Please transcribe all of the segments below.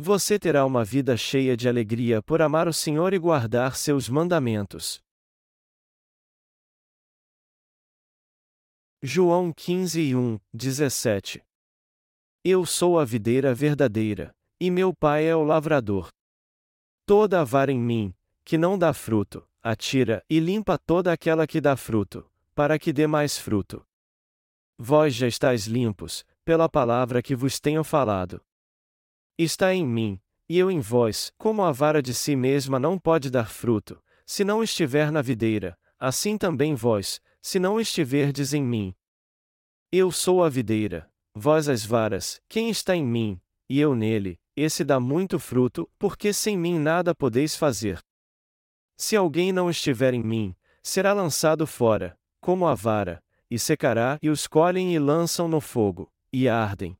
Você terá uma vida cheia de alegria por amar o Senhor e guardar seus mandamentos. João 15 e 1, 17 Eu sou a videira verdadeira, e meu pai é o lavrador. Toda a vara em mim, que não dá fruto, atira e limpa toda aquela que dá fruto, para que dê mais fruto. Vós já estáis limpos, pela palavra que vos tenho falado. Está em mim, e eu em vós, como a vara de si mesma não pode dar fruto, se não estiver na videira, assim também vós, se não estiverdes em mim. Eu sou a videira, vós as varas, quem está em mim, e eu nele, esse dá muito fruto, porque sem mim nada podeis fazer. Se alguém não estiver em mim, será lançado fora, como a vara, e secará, e os colhem e lançam no fogo, e ardem.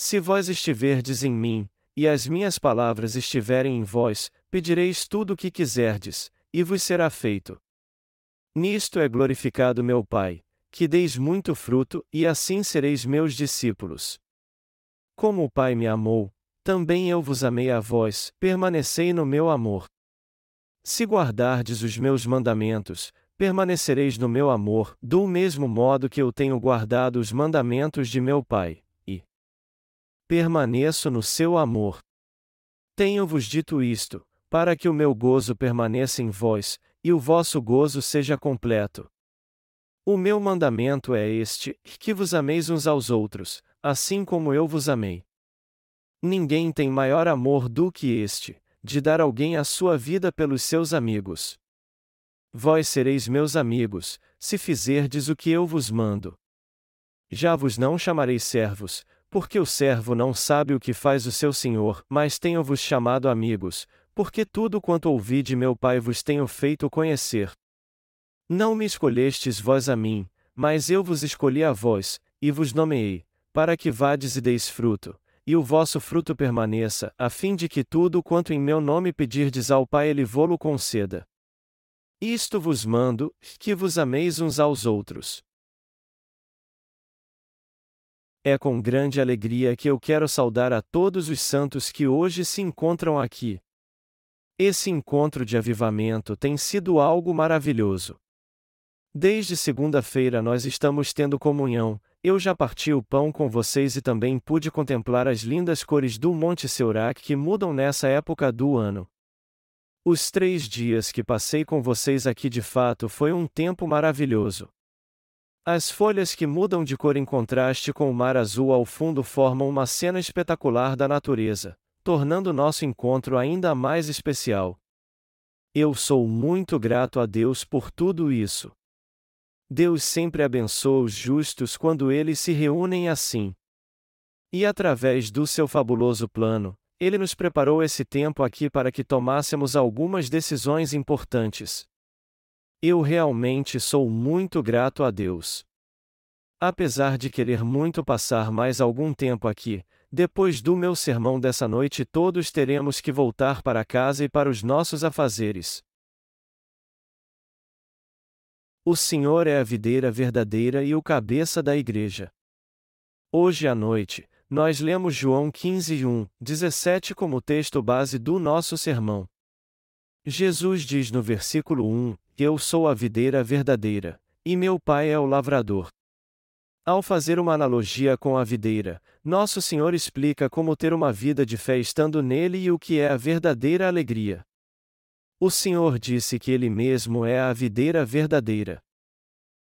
Se vós estiverdes em mim, e as minhas palavras estiverem em vós, pedireis tudo o que quiserdes, e vos será feito. Nisto é glorificado meu Pai, que deis muito fruto, e assim sereis meus discípulos. Como o Pai me amou, também eu vos amei a vós, permanecei no meu amor. Se guardardes os meus mandamentos, permanecereis no meu amor, do mesmo modo que eu tenho guardado os mandamentos de meu Pai, permaneço no seu amor. Tenho-vos dito isto, para que o meu gozo permaneça em vós, e o vosso gozo seja completo. O meu mandamento é este: que vos ameis uns aos outros, assim como eu vos amei. Ninguém tem maior amor do que este, de dar alguém a sua vida pelos seus amigos. Vós sereis meus amigos, se fizerdes o que eu vos mando. Já vos não chamarei servos, porque o servo não sabe o que faz o seu senhor, mas tenho-vos chamado amigos, porque tudo quanto ouvi de meu Pai vos tenho feito conhecer. Não me escolhestes vós a mim, mas eu vos escolhi a vós, e vos nomeei, para que vades e deis fruto, e o vosso fruto permaneça, a fim de que tudo quanto em meu nome pedirdes ao Pai ele vô-lo conceda. Isto vos mando, que vos ameis uns aos outros. É com grande alegria que eu quero saudar a todos os santos que hoje se encontram aqui. Esse encontro de avivamento tem sido algo maravilhoso. Desde segunda-feira nós estamos tendo comunhão, eu já parti o pão com vocês e também pude contemplar as lindas cores do Monte Seurac que mudam nessa época do ano. Os três dias que passei com vocês aqui de fato foi um tempo maravilhoso. As folhas que mudam de cor em contraste com o mar azul ao fundo formam uma cena espetacular da natureza, tornando nosso encontro ainda mais especial. Eu sou muito grato a Deus por tudo isso. Deus sempre abençoa os justos quando eles se reúnem assim. E através do seu fabuloso plano, ele nos preparou esse tempo aqui para que tomássemos algumas decisões importantes. Eu realmente sou muito grato a Deus. Apesar de querer muito passar mais algum tempo aqui, depois do meu sermão dessa noite todos teremos que voltar para casa e para os nossos afazeres. O Senhor é a videira verdadeira e o cabeça da igreja. Hoje à noite, nós lemos João 15, 1, 17 como texto base do nosso sermão. Jesus diz no versículo 1: Eu sou a videira verdadeira, e meu pai é o lavrador. Ao fazer uma analogia com a videira, nosso Senhor explica como ter uma vida de fé estando nele e o que é a verdadeira alegria. O Senhor disse que Ele mesmo é a videira verdadeira.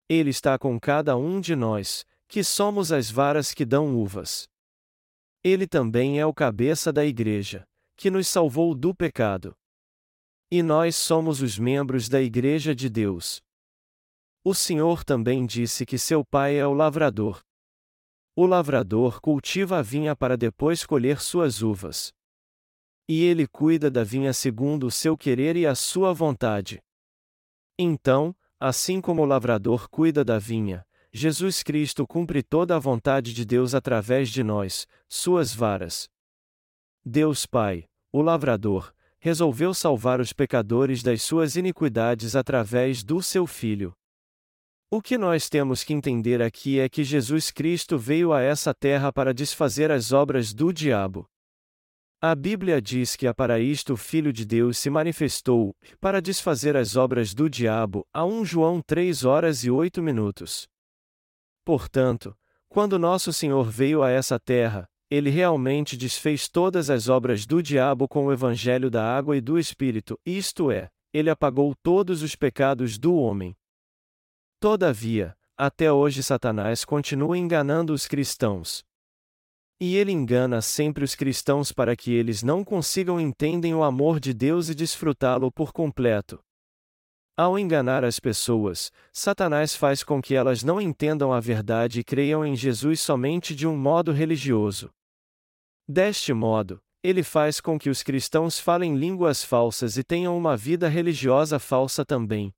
Ele está com cada um de nós, que somos as varas que dão uvas. Ele também é o cabeça da Igreja, que nos salvou do pecado. E nós somos os membros da Igreja de Deus. O Senhor também disse que seu pai é o lavrador. O lavrador cultiva a vinha para depois colher suas uvas. E ele cuida da vinha segundo o seu querer e a sua vontade. Então, assim como o lavrador cuida da vinha, Jesus Cristo cumpre toda a vontade de Deus através de nós, suas varas. Deus Pai, o lavrador, resolveu salvar os pecadores das suas iniquidades através do seu Filho. O que nós temos que entender aqui é que Jesus Cristo veio a essa terra para desfazer as obras do diabo. A Bíblia diz que a para isto o Filho de Deus se manifestou, para desfazer as obras do diabo, a 1 João 3 horas e 8 minutos. Portanto, quando nosso Senhor veio a essa terra, ele realmente desfez todas as obras do diabo com o evangelho da água e do Espírito, isto é, ele apagou todos os pecados do homem. Todavia, até hoje Satanás continua enganando os cristãos. E ele engana sempre os cristãos para que eles não consigam entender o amor de Deus e desfrutá-lo por completo. Ao enganar as pessoas, Satanás faz com que elas não entendam a verdade e creiam em Jesus somente de um modo religioso. Deste modo, ele faz com que os cristãos falem línguas falsas e tenham uma vida religiosa falsa também.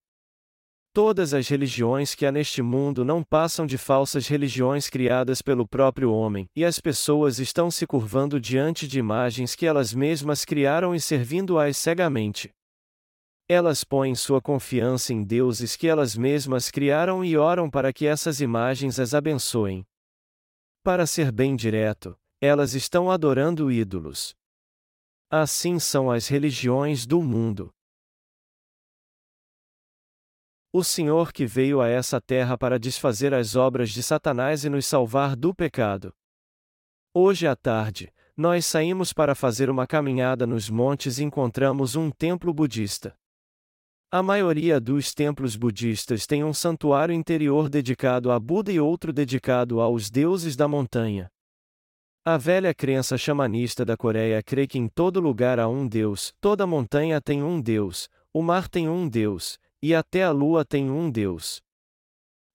Todas as religiões que há neste mundo não passam de falsas religiões criadas pelo próprio homem, e as pessoas estão se curvando diante de imagens que elas mesmas criaram e servindo-as cegamente. Elas põem sua confiança em deuses que elas mesmas criaram e oram para que essas imagens as abençoem. Para ser bem direto, elas estão adorando ídolos. Assim são as religiões do mundo. O Senhor que veio a essa terra para desfazer as obras de Satanás e nos salvar do pecado. Hoje à tarde, nós saímos para fazer uma caminhada nos montes e encontramos um templo budista. A maioria dos templos budistas tem um santuário interior dedicado a Buda e outro dedicado aos deuses da montanha. A velha crença xamanista da Coreia crê que em todo lugar há um Deus, toda montanha tem um Deus, o mar tem um Deus, e até a lua tem um Deus.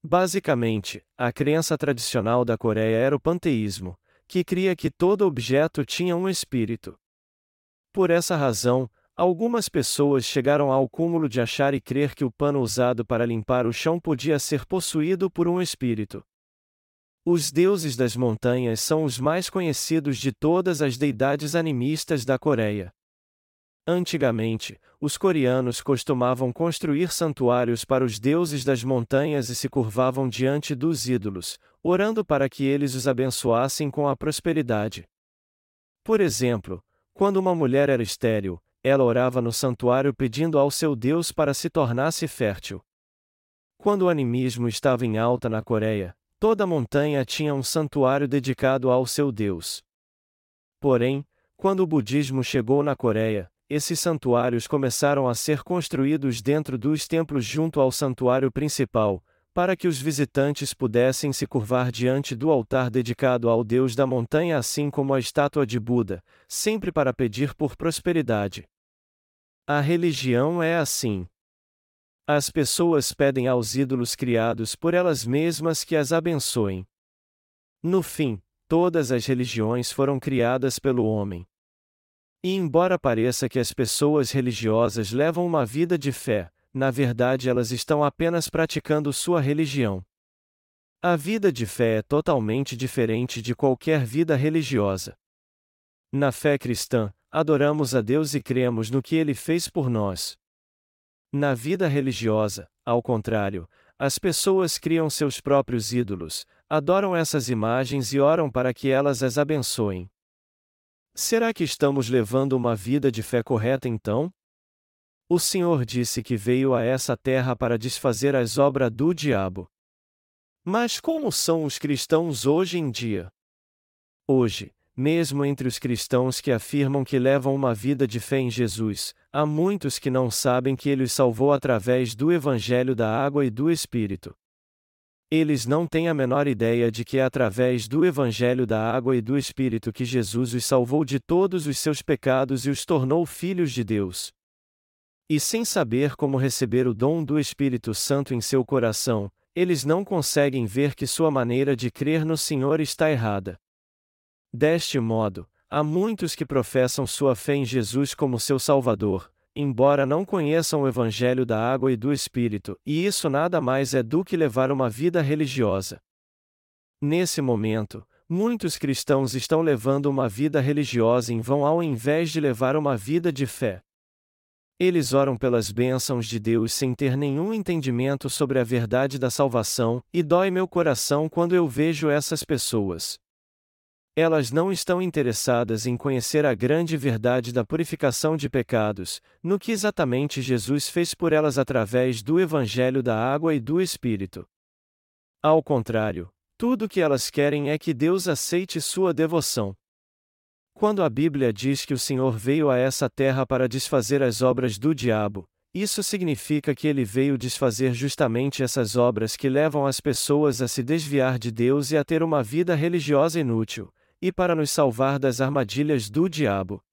Basicamente, a crença tradicional da Coreia era o panteísmo, que cria que todo objeto tinha um espírito. Por essa razão, Algumas pessoas chegaram ao cúmulo de achar e crer que o pano usado para limpar o chão podia ser possuído por um espírito. Os deuses das montanhas são os mais conhecidos de todas as deidades animistas da Coreia. Antigamente, os coreanos costumavam construir santuários para os deuses das montanhas e se curvavam diante dos ídolos, orando para que eles os abençoassem com a prosperidade. Por exemplo, quando uma mulher era estéril, ela orava no santuário pedindo ao seu Deus para se tornasse fértil. Quando o animismo estava em alta na Coreia, toda montanha tinha um santuário dedicado ao seu Deus. Porém, quando o budismo chegou na Coreia, esses santuários começaram a ser construídos dentro dos templos junto ao santuário principal, para que os visitantes pudessem se curvar diante do altar dedicado ao Deus da montanha, assim como a estátua de Buda, sempre para pedir por prosperidade. A religião é assim. As pessoas pedem aos ídolos criados por elas mesmas que as abençoem. No fim, todas as religiões foram criadas pelo homem. E embora pareça que as pessoas religiosas levam uma vida de fé, na verdade elas estão apenas praticando sua religião. A vida de fé é totalmente diferente de qualquer vida religiosa. Na fé cristã, adoramos a Deus e cremos no que Ele fez por nós. Na vida religiosa, ao contrário, as pessoas criam seus próprios ídolos, adoram essas imagens e oram para que elas as abençoem. Será que estamos levando uma vida de fé correta então? O Senhor disse que veio a essa terra para desfazer as obras do diabo. Mas como são os cristãos hoje em dia? Hoje, mesmo entre os cristãos que afirmam que levam uma vida de fé em Jesus, há muitos que não sabem que ele os salvou através do Evangelho da Água e do Espírito. Eles não têm a menor ideia de que é através do Evangelho da Água e do Espírito que Jesus os salvou de todos os seus pecados e os tornou filhos de Deus. E sem saber como receber o dom do Espírito Santo em seu coração, eles não conseguem ver que sua maneira de crer no Senhor está errada. Deste modo, há muitos que professam sua fé em Jesus como seu Salvador, embora não conheçam o Evangelho da água e do Espírito, e isso nada mais é do que levar uma vida religiosa. Nesse momento, muitos cristãos estão levando uma vida religiosa em vão ao invés de levar uma vida de fé. Eles oram pelas bênçãos de Deus sem ter nenhum entendimento sobre a verdade da salvação, e dói meu coração quando eu vejo essas pessoas. Elas não estão interessadas em conhecer a grande verdade da purificação de pecados, no que exatamente Jesus fez por elas através do Evangelho da Água e do Espírito. Ao contrário, tudo o que elas querem é que Deus aceite sua devoção. Quando a Bíblia diz que o Senhor veio a essa terra para desfazer as obras do diabo, isso significa que ele veio desfazer justamente essas obras que levam as pessoas a se desviar de Deus e a ter uma vida religiosa inútil, e para nos salvar das armadilhas do diabo.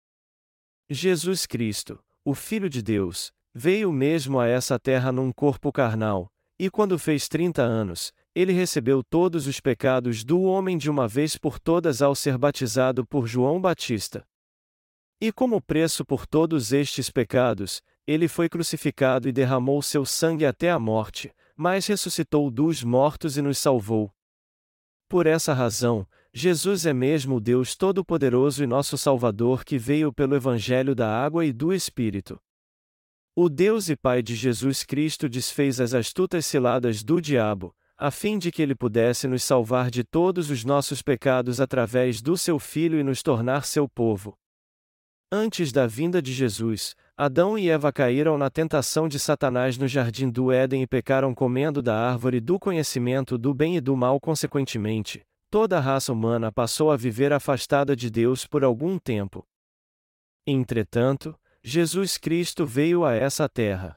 Jesus Cristo, o Filho de Deus, veio mesmo a essa terra num corpo carnal, e quando fez 30 anos, ele recebeu todos os pecados do homem de uma vez por todas ao ser batizado por João Batista. E como preço por todos estes pecados, ele foi crucificado e derramou seu sangue até a morte, mas ressuscitou dos mortos e nos salvou. Por essa razão, Jesus é mesmo Deus Todo-Poderoso e nosso Salvador que veio pelo Evangelho da Água e do Espírito. O Deus e Pai de Jesus Cristo desfez as astutas ciladas do diabo, a fim de que ele pudesse nos salvar de todos os nossos pecados através do seu Filho e nos tornar seu povo. Antes da vinda de Jesus, Adão e Eva caíram na tentação de Satanás no jardim do Éden e pecaram comendo da árvore do conhecimento do bem e do mal consequentemente toda a raça humana passou a viver afastada de Deus por algum tempo. Entretanto, Jesus Cristo veio a essa terra.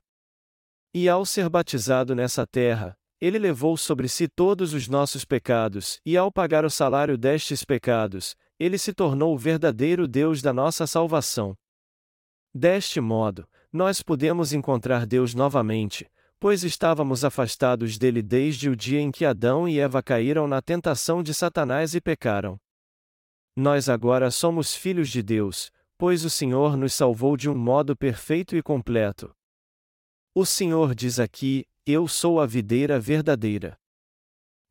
E ao ser batizado nessa terra, ele levou sobre si todos os nossos pecados, e ao pagar o salário destes pecados, ele se tornou o verdadeiro Deus da nossa salvação. Deste modo, nós podemos encontrar Deus novamente, pois estávamos afastados dele desde o dia em que Adão e Eva caíram na tentação de Satanás e pecaram. Nós agora somos filhos de Deus, pois o Senhor nos salvou de um modo perfeito e completo. O Senhor diz aqui: Eu sou a videira verdadeira.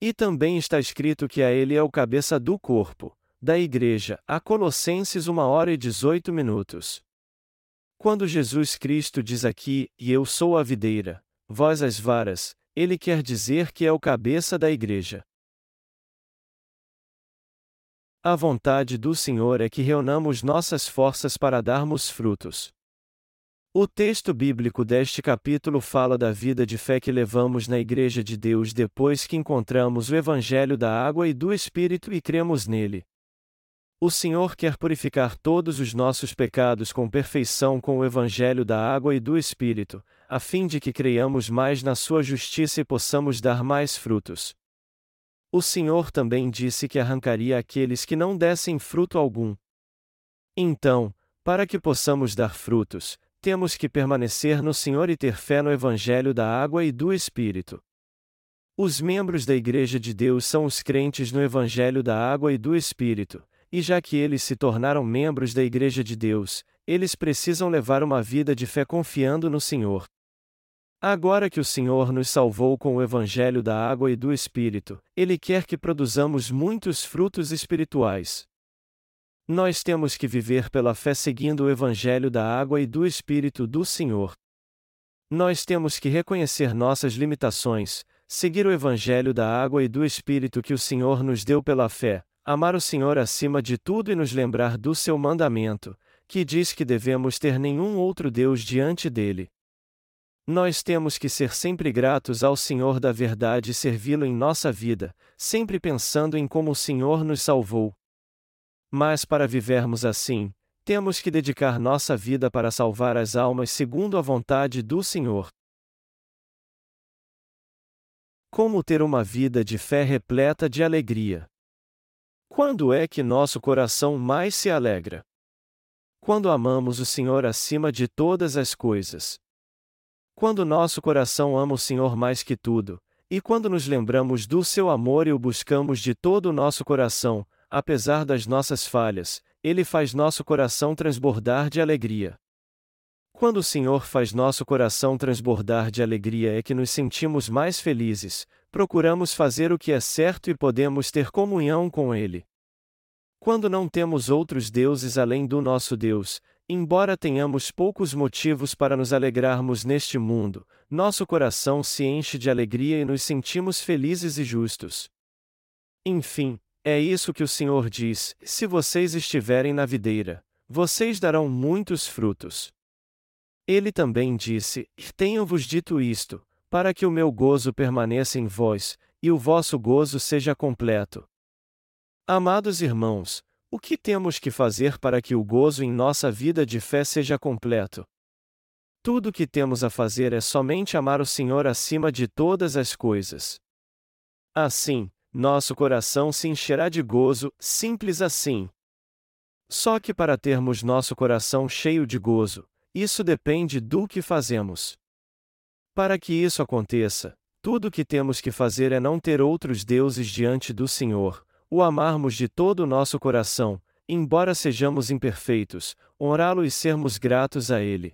E também está escrito que a Ele é o cabeça do corpo, da Igreja, a Colossenses 1 hora e 18 minutos. Quando Jesus Cristo diz aqui, e eu sou a videira, vós as varas, ele quer dizer que é o cabeça da igreja. A vontade do Senhor é que reunamos nossas forças para darmos frutos. O texto bíblico deste capítulo fala da vida de fé que levamos na Igreja de Deus depois que encontramos o Evangelho da água e do Espírito e cremos nele. O Senhor quer purificar todos os nossos pecados com perfeição com o Evangelho da água e do Espírito, a fim de que creiamos mais na Sua justiça e possamos dar mais frutos. O Senhor também disse que arrancaria aqueles que não dessem fruto algum. Então, para que possamos dar frutos, temos que permanecer no Senhor e ter fé no Evangelho da água e do Espírito. Os membros da Igreja de Deus são os crentes no Evangelho da água e do Espírito, e já que eles se tornaram membros da Igreja de Deus, eles precisam levar uma vida de fé confiando no Senhor. Agora que o Senhor nos salvou com o Evangelho da água e do Espírito, Ele quer que produzamos muitos frutos espirituais. Nós temos que viver pela fé seguindo o Evangelho da água e do Espírito do Senhor. Nós temos que reconhecer nossas limitações, seguir o Evangelho da água e do Espírito que o Senhor nos deu pela fé, amar o Senhor acima de tudo e nos lembrar do seu mandamento, que diz que devemos ter nenhum outro Deus diante dele. Nós temos que ser sempre gratos ao Senhor da verdade e servi-lo em nossa vida, sempre pensando em como o Senhor nos salvou. Mas para vivermos assim, temos que dedicar nossa vida para salvar as almas segundo a vontade do Senhor. Como ter uma vida de fé repleta de alegria? Quando é que nosso coração mais se alegra? Quando amamos o Senhor acima de todas as coisas. Quando nosso coração ama o Senhor mais que tudo, e quando nos lembramos do seu amor e o buscamos de todo o nosso coração, apesar das nossas falhas, ele faz nosso coração transbordar de alegria. Quando o Senhor faz nosso coração transbordar de alegria é que nos sentimos mais felizes, procuramos fazer o que é certo e podemos ter comunhão com Ele. Quando não temos outros deuses além do nosso Deus, embora tenhamos poucos motivos para nos alegrarmos neste mundo, nosso coração se enche de alegria e nos sentimos felizes e justos. Enfim, É isso que o Senhor diz: se vocês estiverem na videira, vocês darão muitos frutos. Ele também disse: Tenho-vos dito isto, para que o meu gozo permaneça em vós, e o vosso gozo seja completo. Amados irmãos, o que temos que fazer para que o gozo em nossa vida de fé seja completo? Tudo o que temos a fazer é somente amar o Senhor acima de todas as coisas. Assim, nosso coração se encherá de gozo, simples assim. Só que para termos nosso coração cheio de gozo, isso depende do que fazemos. Para que isso aconteça, tudo o que temos que fazer é não ter outros deuses diante do Senhor, o amarmos de todo o nosso coração, embora sejamos imperfeitos, honrá-lo e sermos gratos a Ele.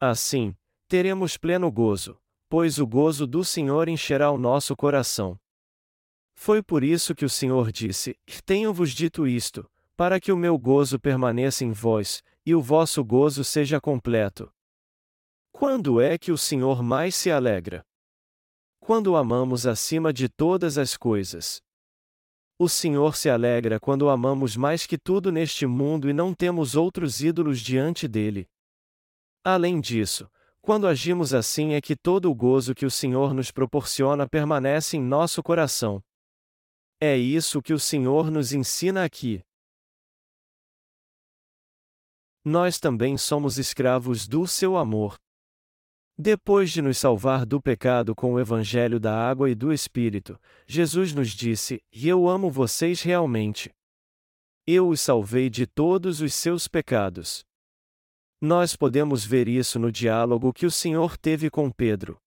Assim, teremos pleno gozo, pois o gozo do Senhor encherá o nosso coração. Foi por isso que o Senhor disse: Tenho-vos dito isto, para que o meu gozo permaneça em vós, e o vosso gozo seja completo. Quando é que o Senhor mais se alegra? Quando amamos acima de todas as coisas. O Senhor se alegra quando amamos mais que tudo neste mundo e não temos outros ídolos diante dele. Além disso, quando agimos assim é que todo o gozo que o Senhor nos proporciona permanece em nosso coração. É isso que o Senhor nos ensina aqui. Nós também somos escravos do seu amor. Depois de nos salvar do pecado com o Evangelho da água e do Espírito, Jesus nos disse: E eu amo vocês realmente. Eu os salvei de todos os seus pecados. Nós podemos ver isso no diálogo que o Senhor teve com Pedro.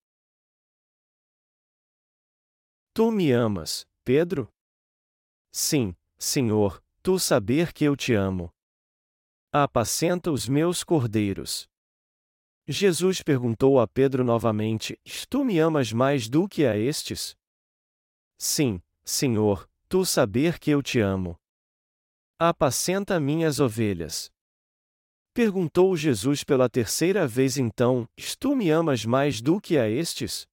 Tu me amas, Pedro? Sim, Senhor, tu saber que eu te amo. Apacenta os meus cordeiros. Jesus perguntou a Pedro novamente: Tu me amas mais do que a estes? Sim, Senhor, tu saber que eu te amo. Apacenta minhas ovelhas. Perguntou Jesus pela terceira vez então: Tu me amas mais do que a estes?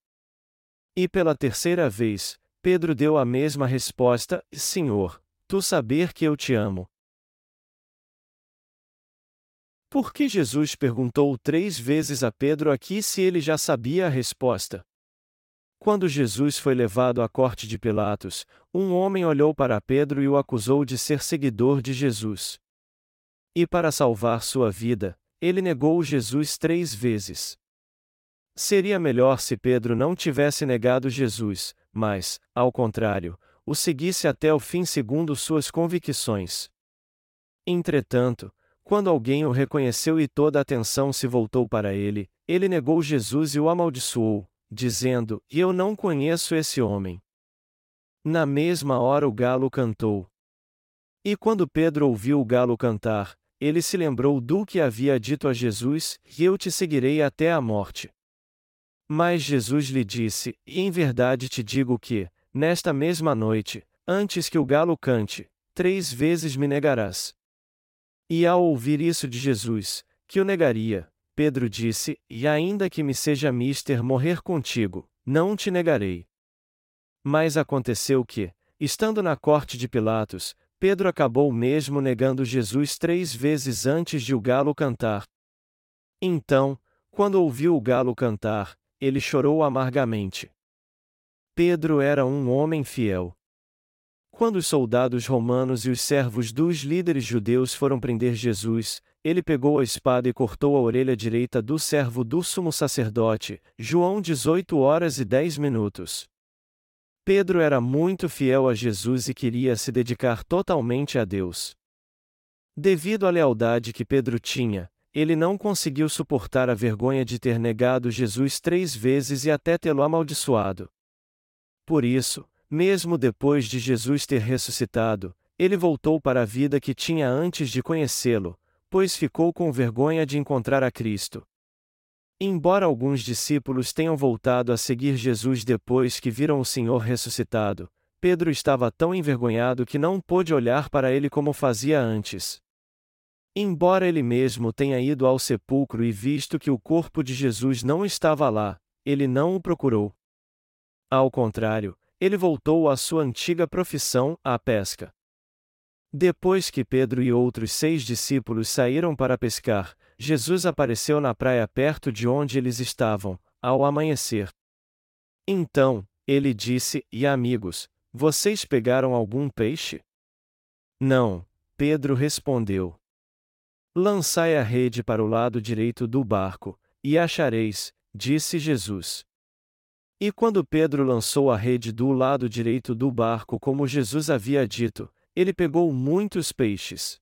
E pela terceira vez, Pedro deu a mesma resposta: Senhor, tu saber que eu te amo. Por que Jesus perguntou três vezes a Pedro aqui se ele já sabia a resposta? Quando Jesus foi levado à corte de Pilatos, um homem olhou para Pedro e o acusou de ser seguidor de Jesus. E para salvar sua vida, ele negou Jesus três vezes. Seria melhor se Pedro não tivesse negado Jesus, mas, ao contrário, o seguisse até o fim segundo suas convicções. Entretanto, quando alguém o reconheceu e toda a atenção se voltou para ele, ele negou Jesus e o amaldiçoou, dizendo: Eu não conheço esse homem. Na mesma hora o galo cantou. E quando Pedro ouviu o galo cantar, ele se lembrou do que havia dito a Jesus: eu te seguirei até a morte. Mas Jesus lhe disse: Em verdade te digo que, nesta mesma noite, antes que o galo cante, três vezes me negarás. E ao ouvir isso de Jesus, que o negaria, Pedro disse: E ainda que me seja mister morrer contigo, não te negarei. Mas aconteceu que, estando na corte de Pilatos, Pedro acabou mesmo negando Jesus três vezes antes de o galo cantar. Então, quando ouviu o galo cantar, ele chorou amargamente. Pedro era um homem fiel. Quando os soldados romanos e os servos dos líderes judeus foram prender Jesus, ele pegou a espada e cortou a orelha direita do servo do sumo sacerdote. João 18 horas e 10 minutos. Pedro era muito fiel a Jesus e queria se dedicar totalmente a Deus. Devido à lealdade que Pedro tinha, ele não conseguiu suportar a vergonha de ter negado Jesus três vezes e até tê-lo amaldiçoado. Por isso, mesmo depois de Jesus ter ressuscitado, ele voltou para a vida que tinha antes de conhecê-lo, pois ficou com vergonha de encontrar a Cristo. Embora alguns discípulos tenham voltado a seguir Jesus depois que viram o Senhor ressuscitado, Pedro estava tão envergonhado que não pôde olhar para ele como fazia antes. Embora ele mesmo tenha ido ao sepulcro e visto que o corpo de Jesus não estava lá, ele não o procurou. Ao contrário, ele voltou à sua antiga profissão, a pesca. Depois que Pedro e outros seis discípulos saíram para pescar, Jesus apareceu na praia perto de onde eles estavam, ao amanhecer. Então, ele disse: E amigos, vocês pegaram algum peixe? Não, Pedro respondeu. Lançai a rede para o lado direito do barco, e achareis, disse Jesus. E quando Pedro lançou a rede do lado direito do barco como Jesus havia dito, ele pegou muitos peixes.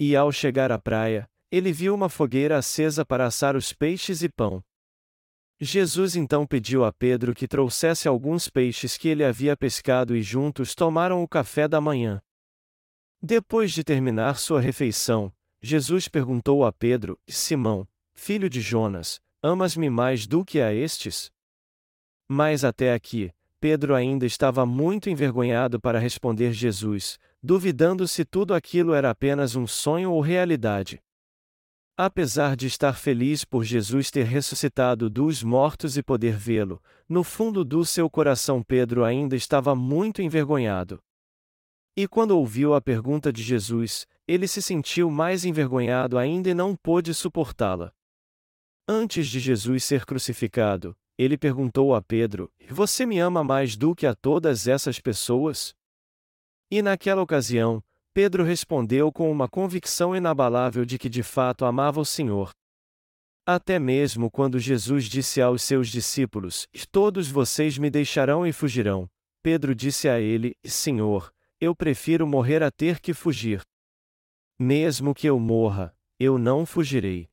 E ao chegar à praia, ele viu uma fogueira acesa para assar os peixes e pão. Jesus então pediu a Pedro que trouxesse alguns peixes que ele havia pescado e juntos tomaram o café da manhã. Depois de terminar sua refeição, Jesus perguntou a Pedro: Simão, filho de Jonas, amas-me mais do que a estes? Mas até aqui, Pedro ainda estava muito envergonhado para responder Jesus, duvidando se tudo aquilo era apenas um sonho ou realidade. Apesar de estar feliz por Jesus ter ressuscitado dos mortos e poder vê-lo, no fundo do seu coração Pedro ainda estava muito envergonhado. E quando ouviu a pergunta de Jesus, ele se sentiu mais envergonhado ainda e não pôde suportá-la. Antes de Jesus ser crucificado, ele perguntou a Pedro: Você me ama mais do que a todas essas pessoas? E naquela ocasião, Pedro respondeu com uma convicção inabalável de que de fato amava o Senhor. Até mesmo quando Jesus disse aos seus discípulos: Todos vocês me deixarão e fugirão, Pedro disse a ele: Senhor, eu prefiro morrer a ter que fugir. Mesmo que eu morra, eu não fugirei.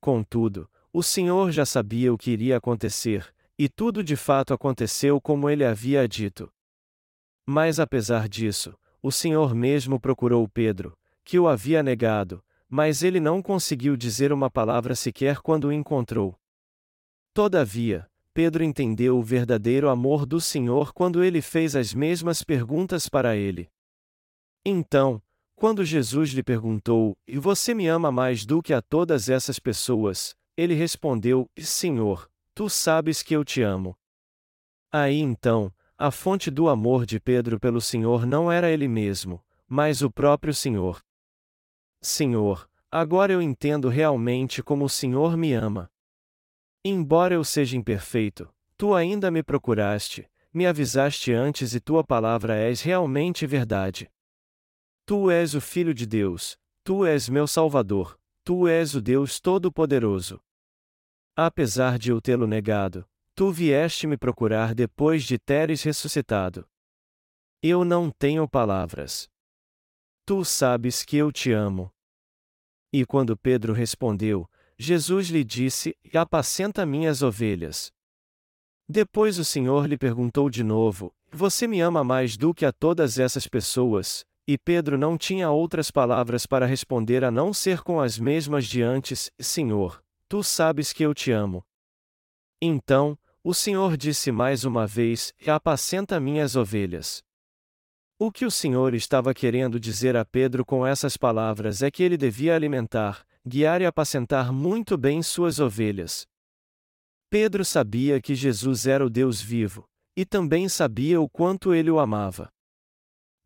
Contudo, o Senhor já sabia o que iria acontecer, e tudo de fato aconteceu como ele havia dito. Mas apesar disso, o Senhor mesmo procurou Pedro, que o havia negado, mas ele não conseguiu dizer uma palavra sequer quando o encontrou. Todavia, Pedro entendeu o verdadeiro amor do Senhor quando ele fez as mesmas perguntas para ele. Então, quando Jesus lhe perguntou: E você me ama mais do que a todas essas pessoas? Ele respondeu: Senhor, tu sabes que eu te amo. Aí então, a fonte do amor de Pedro pelo Senhor não era ele mesmo, mas o próprio Senhor. Senhor, agora eu entendo realmente como o Senhor me ama. Embora eu seja imperfeito, tu ainda me procuraste, me avisaste antes e tua palavra és realmente verdade. Tu és o Filho de Deus, tu és meu Salvador, tu és o Deus Todo-Poderoso. Apesar de eu tê-lo negado, tu vieste me procurar depois de teres ressuscitado. Eu não tenho palavras. Tu sabes que eu te amo. E quando Pedro respondeu, Jesus lhe disse: Apacenta minhas ovelhas. Depois o Senhor lhe perguntou de novo: Você me ama mais do que a todas essas pessoas? E Pedro não tinha outras palavras para responder a não ser com as mesmas de antes: Senhor, tu sabes que eu te amo. Então, o Senhor disse mais uma vez: Apacenta minhas ovelhas. O que o Senhor estava querendo dizer a Pedro com essas palavras é que ele devia alimentar, guiar e apacentar muito bem suas ovelhas. Pedro sabia que Jesus era o Deus vivo, e também sabia o quanto ele o amava.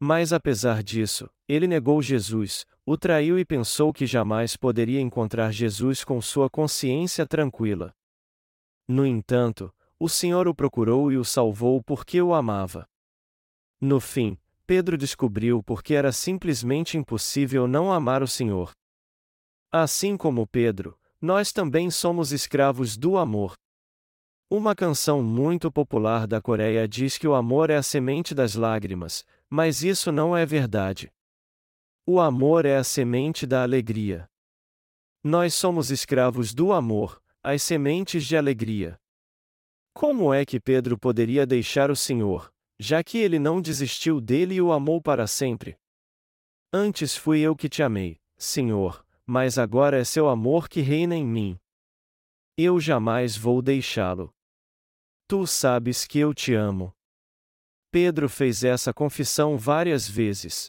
Mas apesar disso, ele negou Jesus, o traiu e pensou que jamais poderia encontrar Jesus com sua consciência tranquila. No entanto, o Senhor o procurou e o salvou porque o amava. No fim, Pedro descobriu porque era simplesmente impossível não amar o Senhor. Assim como Pedro, nós também somos escravos do amor. Uma canção muito popular da Coreia diz que o amor é a semente das lágrimas, mas isso não é verdade. O amor é a semente da alegria. Nós somos escravos do amor, as sementes de alegria. Como é que Pedro poderia deixar o Senhor, já que ele não desistiu dele e o amou para sempre? Antes fui eu que te amei, Senhor, mas agora é seu amor que reina em mim. Eu jamais vou deixá-lo. Tu sabes que eu te amo. Pedro fez essa confissão várias vezes.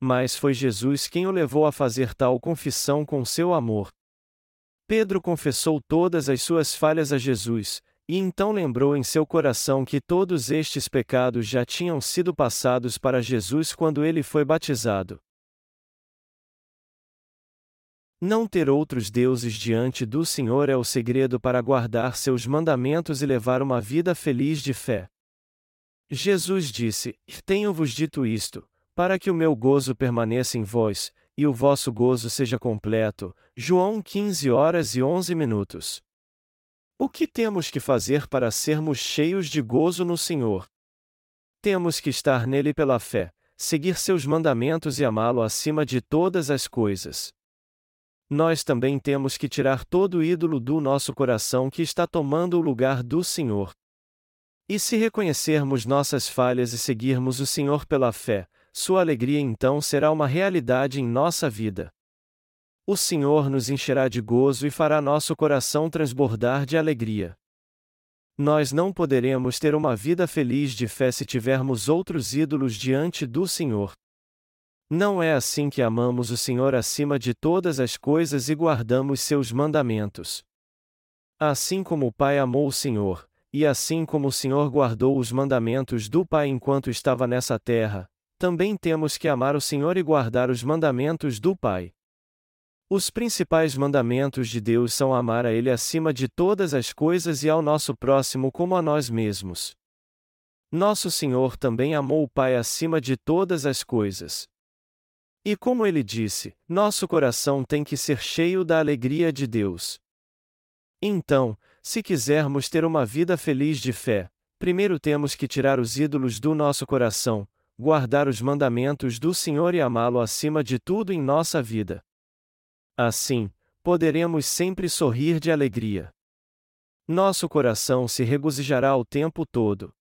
Mas foi Jesus quem o levou a fazer tal confissão com seu amor. Pedro confessou todas as suas falhas a Jesus, e então lembrou em seu coração que todos estes pecados já tinham sido passados para Jesus quando ele foi batizado. Não ter outros deuses diante do Senhor é o segredo para guardar seus mandamentos e levar uma vida feliz de fé. Jesus disse: Tenho-vos dito isto, para que o meu gozo permaneça em vós, e o vosso gozo seja completo. João 15 horas e 11 minutos. O que temos que fazer para sermos cheios de gozo no Senhor? Temos que estar nele pela fé, seguir seus mandamentos e amá-lo acima de todas as coisas. Nós também temos que tirar todo o ídolo do nosso coração que está tomando o lugar do Senhor. E se reconhecermos nossas falhas e seguirmos o Senhor pela fé, sua alegria então será uma realidade em nossa vida. O Senhor nos encherá de gozo e fará nosso coração transbordar de alegria. Nós não poderemos ter uma vida feliz de fé se tivermos outros ídolos diante do Senhor. Não é assim que amamos o Senhor acima de todas as coisas e guardamos seus mandamentos. Assim como o Pai amou o Senhor, e assim como o Senhor guardou os mandamentos do Pai enquanto estava nessa terra, também temos que amar o Senhor e guardar os mandamentos do Pai. Os principais mandamentos de Deus são amar a Ele acima de todas as coisas e ao nosso próximo como a nós mesmos. Nosso Senhor também amou o Pai acima de todas as coisas. E como ele disse, nosso coração tem que ser cheio da alegria de Deus. Então, se quisermos ter uma vida feliz de fé, primeiro temos que tirar os ídolos do nosso coração, guardar os mandamentos do Senhor e amá-lo acima de tudo em nossa vida. Assim, poderemos sempre sorrir de alegria. Nosso coração se regozijará o tempo todo.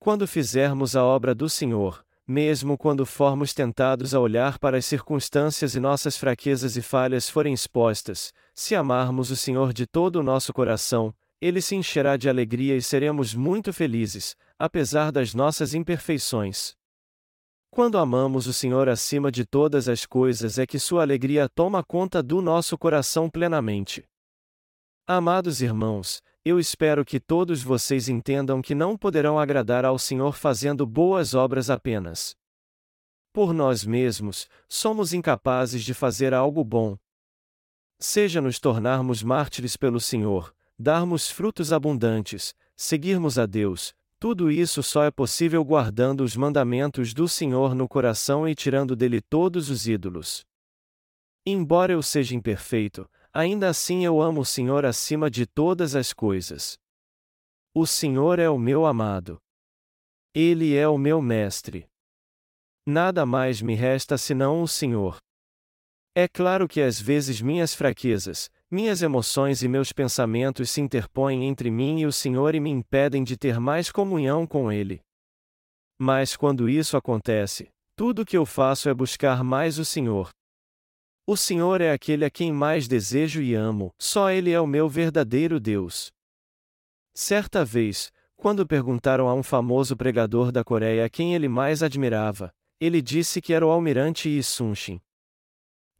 Quando fizermos a obra do Senhor, mesmo quando formos tentados a olhar para as circunstâncias e nossas fraquezas e falhas forem expostas, se amarmos o Senhor de todo o nosso coração, ele se encherá de alegria e seremos muito felizes, apesar das nossas imperfeições. Quando amamos o Senhor acima de todas as coisas é que sua alegria toma conta do nosso coração plenamente. Amados irmãos, eu espero que todos vocês entendam que não poderão agradar ao Senhor fazendo boas obras apenas. Por nós mesmos, somos incapazes de fazer algo bom. Seja nos tornarmos mártires pelo Senhor, darmos frutos abundantes, seguirmos a Deus, tudo isso só é possível guardando os mandamentos do Senhor no coração e tirando dele todos os ídolos. Embora eu seja imperfeito, ainda assim eu amo o Senhor acima de todas as coisas. O Senhor é o meu amado. Ele é o meu mestre. Nada mais me resta senão o Senhor. É claro que às vezes minhas fraquezas, minhas emoções e meus pensamentos se interpõem entre mim e o Senhor e me impedem de ter mais comunhão com Ele. Mas quando isso acontece, tudo o que eu faço é buscar mais o Senhor. O Senhor é aquele a quem mais desejo e amo, só Ele é o meu verdadeiro Deus. Certa vez, quando perguntaram a um famoso pregador da Coreia quem ele mais admirava, ele disse que era o almirante Yi Sun-shin.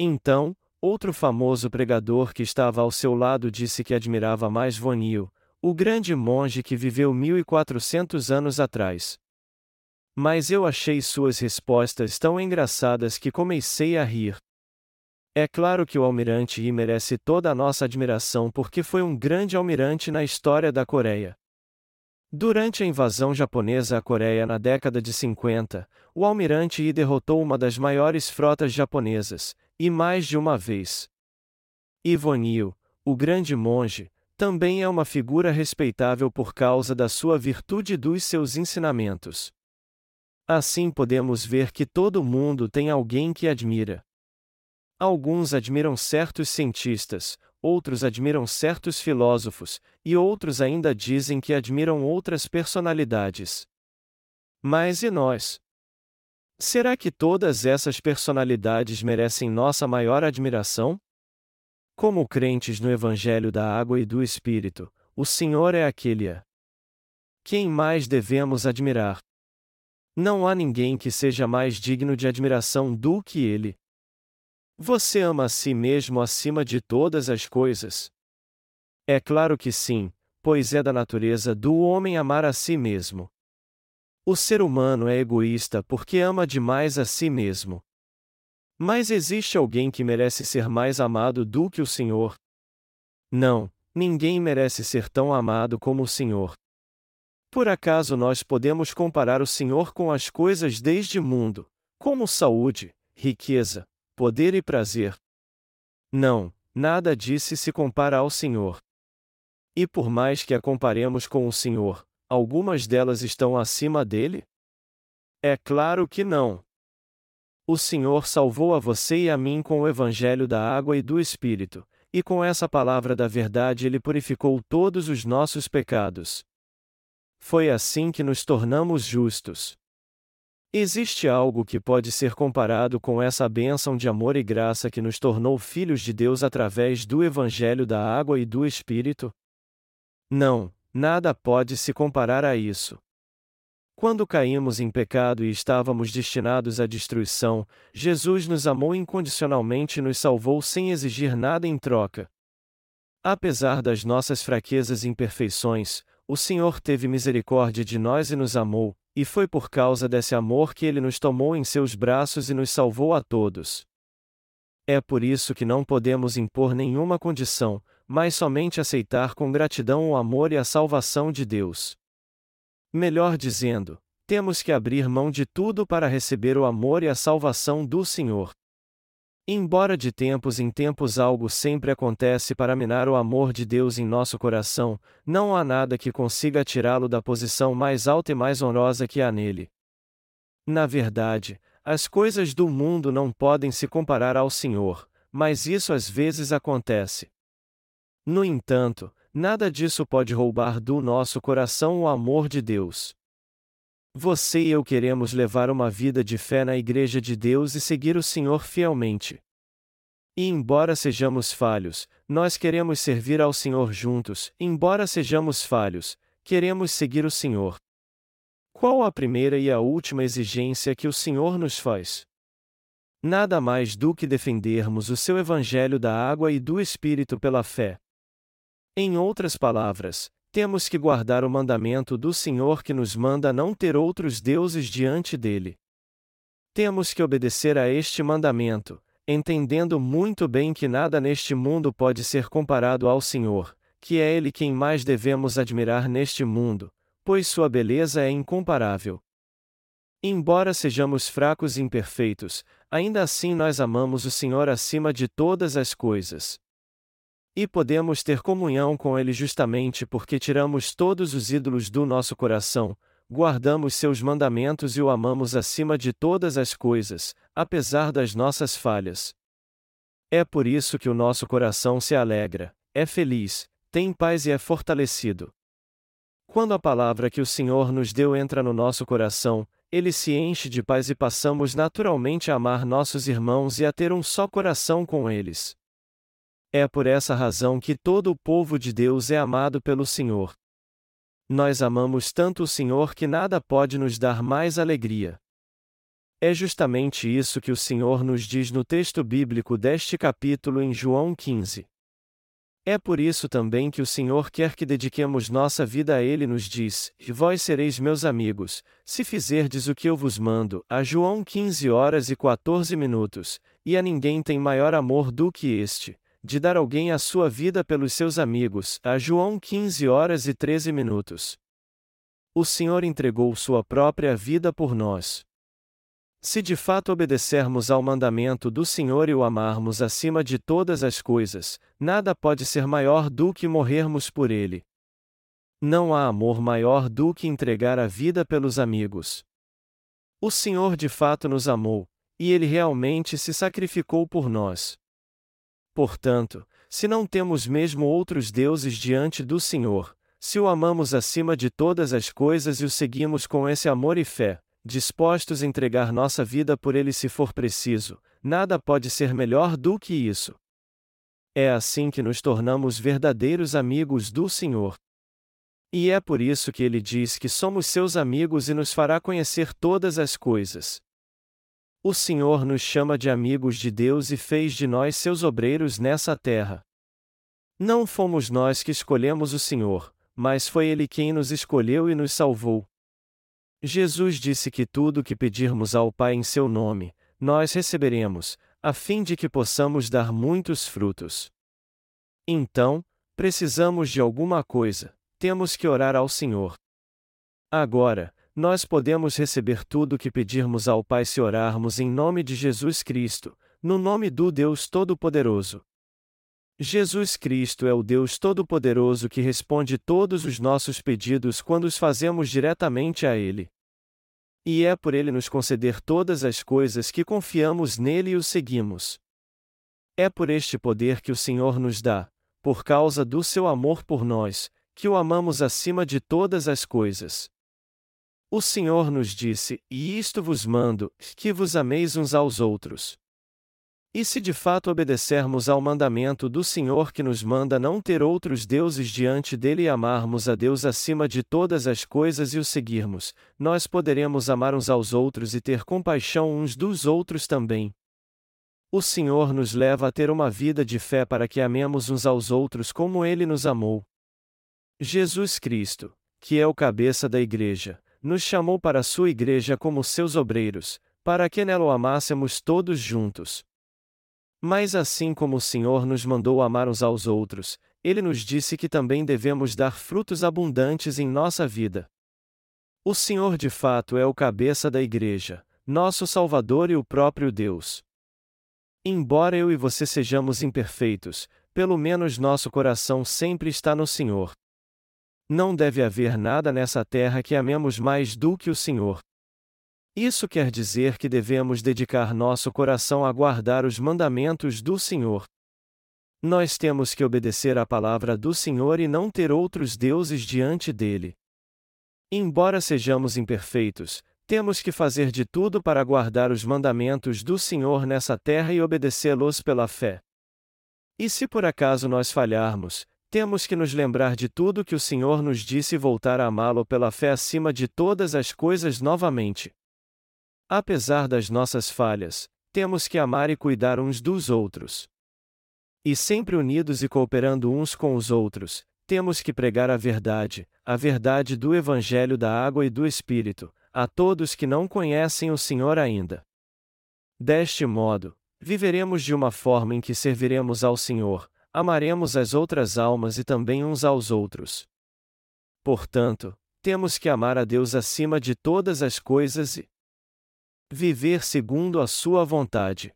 Então, Outro famoso pregador que estava ao seu lado disse que admirava mais Vonil, o grande monge que viveu 1400 anos atrás. Mas eu achei suas respostas tão engraçadas que comecei a rir. É claro que o almirante Yi merece toda a nossa admiração porque foi um grande almirante na história da Coreia. Durante a invasão japonesa à Coreia na década de 50, o almirante Yi derrotou uma das maiores frotas japonesas, e mais de uma vez. Ivonio, o grande monge, também é uma figura respeitável por causa da sua virtude e dos seus ensinamentos. Assim podemos ver que todo mundo tem alguém que admira. Alguns admiram certos cientistas, outros admiram certos filósofos, e outros ainda dizem que admiram outras personalidades. Mas e nós? Será que todas essas personalidades merecem nossa maior admiração? Como crentes no Evangelho da Água e do Espírito, o Senhor é aquele a quem mais devemos admirar. Não há ninguém que seja mais digno de admiração do que ele. Você ama a si mesmo acima de todas as coisas? É claro que sim, pois é da natureza do homem amar a si mesmo. O ser humano é egoísta porque ama demais a si mesmo. Mas existe alguém que merece ser mais amado do que o Senhor? Não, ninguém merece ser tão amado como o Senhor. Por acaso nós podemos comparar o Senhor com as coisas deste mundo, como saúde, riqueza, poder e prazer? Não, nada disso se compara ao Senhor. E por mais que a comparemos com o Senhor, algumas delas estão acima dele? É claro que não. O Senhor salvou a você e a mim com o Evangelho da água e do Espírito, e com essa palavra da verdade ele purificou todos os nossos pecados. Foi assim que nos tornamos justos. Existe algo que pode ser comparado com essa bênção de amor e graça que nos tornou filhos de Deus através do Evangelho da água e do Espírito? Não, Nada pode se comparar a isso. Quando caímos em pecado e estávamos destinados à destruição, Jesus nos amou incondicionalmente e nos salvou sem exigir nada em troca. Apesar das nossas fraquezas e imperfeições, o Senhor teve misericórdia de nós e nos amou, e foi por causa desse amor que ele nos tomou em seus braços e nos salvou a todos. É por isso que não podemos impor nenhuma condição, mas somente aceitar com gratidão o amor e a salvação de Deus. Melhor dizendo, temos que abrir mão de tudo para receber o amor e a salvação do Senhor. Embora de tempos em tempos algo sempre acontece para minar o amor de Deus em nosso coração, não há nada que consiga tirá-lo da posição mais alta e mais honrosa que há nele. Na verdade, as coisas do mundo não podem se comparar ao Senhor, mas isso às vezes acontece. No entanto, nada disso pode roubar do nosso coração o amor de Deus. Você e eu queremos levar uma vida de fé na Igreja de Deus e seguir o Senhor fielmente. E embora sejamos falhos, nós queremos servir ao Senhor juntos, embora sejamos falhos, queremos seguir o Senhor. Qual a primeira e a última exigência que o Senhor nos faz? Nada mais do que defendermos o seu Evangelho da água e do Espírito pela fé. Em outras palavras, temos que guardar o mandamento do Senhor que nos manda não ter outros deuses diante dele. Temos que obedecer a este mandamento, entendendo muito bem que nada neste mundo pode ser comparado ao Senhor, que é Ele quem mais devemos admirar neste mundo, pois sua beleza é incomparável. Embora sejamos fracos e imperfeitos, ainda assim nós amamos o Senhor acima de todas as coisas. E podemos ter comunhão com Ele justamente porque tiramos todos os ídolos do nosso coração, guardamos seus mandamentos e o amamos acima de todas as coisas, apesar das nossas falhas. É por isso que o nosso coração se alegra, é feliz, tem paz e é fortalecido. Quando a palavra que o Senhor nos deu entra no nosso coração, ele se enche de paz e passamos naturalmente a amar nossos irmãos e a ter um só coração com eles. É por essa razão que todo o povo de Deus é amado pelo Senhor. Nós amamos tanto o Senhor que nada pode nos dar mais alegria. É justamente isso que o Senhor nos diz no texto bíblico deste capítulo em João 15. É por isso também que o Senhor quer que dediquemos nossa vida a Ele nos diz: E vós sereis meus amigos, se fizerdes o que eu vos mando. A João 15 horas e 14 minutos, e a ninguém tem maior amor do que este, de dar alguém a sua vida pelos seus amigos. A João 15 horas e 13 minutos. O Senhor entregou sua própria vida por nós. Se de fato obedecermos ao mandamento do Senhor e o amarmos acima de todas as coisas, nada pode ser maior do que morrermos por ele. Não há amor maior do que entregar a vida pelos amigos. O Senhor de fato nos amou, e ele realmente se sacrificou por nós. Portanto, se não temos mesmo outros deuses diante do Senhor, se o amamos acima de todas as coisas e o seguimos com esse amor e fé, dispostos a entregar nossa vida por ele se for preciso, nada pode ser melhor do que isso. É assim que nos tornamos verdadeiros amigos do Senhor. E é por isso que ele diz que somos seus amigos e nos fará conhecer todas as coisas. O Senhor nos chama de amigos de Deus e fez de nós seus obreiros nessa terra. Não fomos nós que escolhemos o Senhor, mas foi Ele quem nos escolheu e nos salvou. Jesus disse que tudo o que pedirmos ao Pai em seu nome, nós receberemos, a fim de que possamos dar muitos frutos. Então, precisamos de alguma coisa, temos que orar ao Senhor. Agora, nós podemos receber tudo o que pedirmos ao Pai se orarmos em nome de Jesus Cristo, no nome do Deus Todo-Poderoso. Jesus Cristo é o Deus Todo-Poderoso que responde todos os nossos pedidos quando os fazemos diretamente a Ele. E é por Ele nos conceder todas as coisas que confiamos nele e o seguimos. É por este poder que o Senhor nos dá, por causa do seu amor por nós, que o amamos acima de todas as coisas. O Senhor nos disse: E isto vos mando, que vos ameis uns aos outros. E se de fato obedecermos ao mandamento do Senhor que nos manda não ter outros deuses diante dele e amarmos a Deus acima de todas as coisas e o seguirmos, nós poderemos amar uns aos outros e ter compaixão uns dos outros também. O Senhor nos leva a ter uma vida de fé para que amemos uns aos outros como ele nos amou. Jesus Cristo, que é o cabeça da Igreja, nos chamou para a sua Igreja como seus obreiros, para que nela o amássemos todos juntos. Mas assim como o Senhor nos mandou amar uns aos outros, ele nos disse que também devemos dar frutos abundantes em nossa vida. O Senhor de fato é o cabeça da Igreja, nosso Salvador e o próprio Deus. Embora eu e você sejamos imperfeitos, pelo menos nosso coração sempre está no Senhor. Não deve haver nada nessa terra que amemos mais do que o Senhor. Isso quer dizer que devemos dedicar nosso coração a guardar os mandamentos do Senhor. Nós temos que obedecer à palavra do Senhor e não ter outros deuses diante dele. Embora sejamos imperfeitos, temos que fazer de tudo para guardar os mandamentos do Senhor nessa terra e obedecê-los pela fé. E se por acaso nós falharmos, temos que nos lembrar de tudo que o Senhor nos disse e voltar a amá-lo pela fé acima de todas as coisas novamente. Apesar das nossas falhas, temos que amar e cuidar uns dos outros. E sempre unidos e cooperando uns com os outros, temos que pregar a verdade, a verdade do Evangelho da Água e do Espírito, a todos que não conhecem o Senhor ainda. Deste modo, viveremos de uma forma em que serviremos ao Senhor, amaremos as outras almas e também uns aos outros. Portanto, temos que amar a Deus acima de todas as coisas e, Viver segundo a Sua vontade.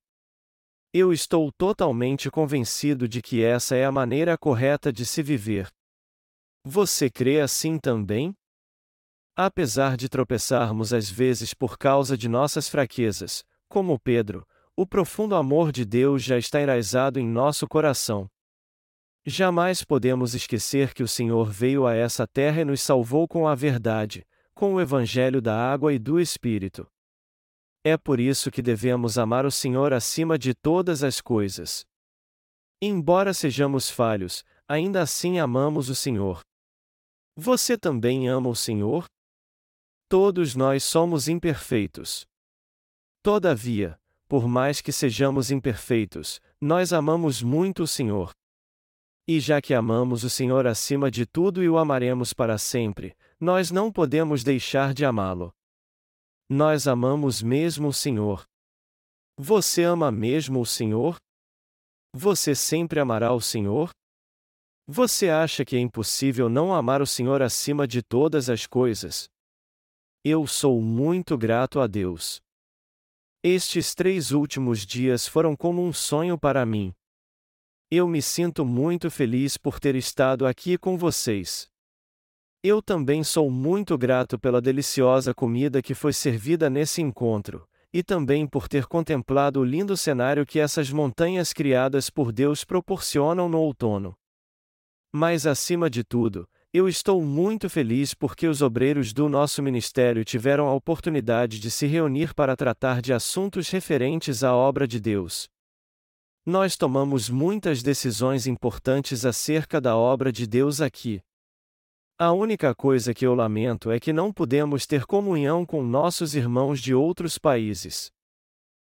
Eu estou totalmente convencido de que essa é a maneira correta de se viver. Você crê assim também? Apesar de tropeçarmos às vezes por causa de nossas fraquezas, como Pedro, o profundo amor de Deus já está enraizado em nosso coração. Jamais podemos esquecer que o Senhor veio a essa terra e nos salvou com a verdade, com o Evangelho da água e do Espírito. É por isso que devemos amar o Senhor acima de todas as coisas. Embora sejamos falhos, ainda assim amamos o Senhor. Você também ama o Senhor? Todos nós somos imperfeitos. Todavia, por mais que sejamos imperfeitos, nós amamos muito o Senhor. E já que amamos o Senhor acima de tudo e o amaremos para sempre, nós não podemos deixar de amá-lo. Nós amamos mesmo o Senhor. Você ama mesmo o Senhor? Você sempre amará o Senhor? Você acha que é impossível não amar o Senhor acima de todas as coisas? Eu sou muito grato a Deus. Estes três últimos dias foram como um sonho para mim. Eu me sinto muito feliz por ter estado aqui com vocês. Eu também sou muito grato pela deliciosa comida que foi servida nesse encontro, e também por ter contemplado o lindo cenário que essas montanhas criadas por Deus proporcionam no outono. Mas acima de tudo, eu estou muito feliz porque os obreiros do nosso ministério tiveram a oportunidade de se reunir para tratar de assuntos referentes à obra de Deus. Nós tomamos muitas decisões importantes acerca da obra de Deus aqui. A única coisa que eu lamento é que não podemos ter comunhão com nossos irmãos de outros países.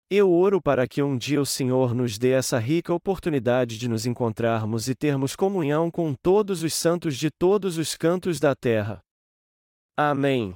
Eu oro para que um dia o Senhor nos dê essa rica oportunidade de nos encontrarmos e termos comunhão com todos os santos de todos os cantos da terra. Amém.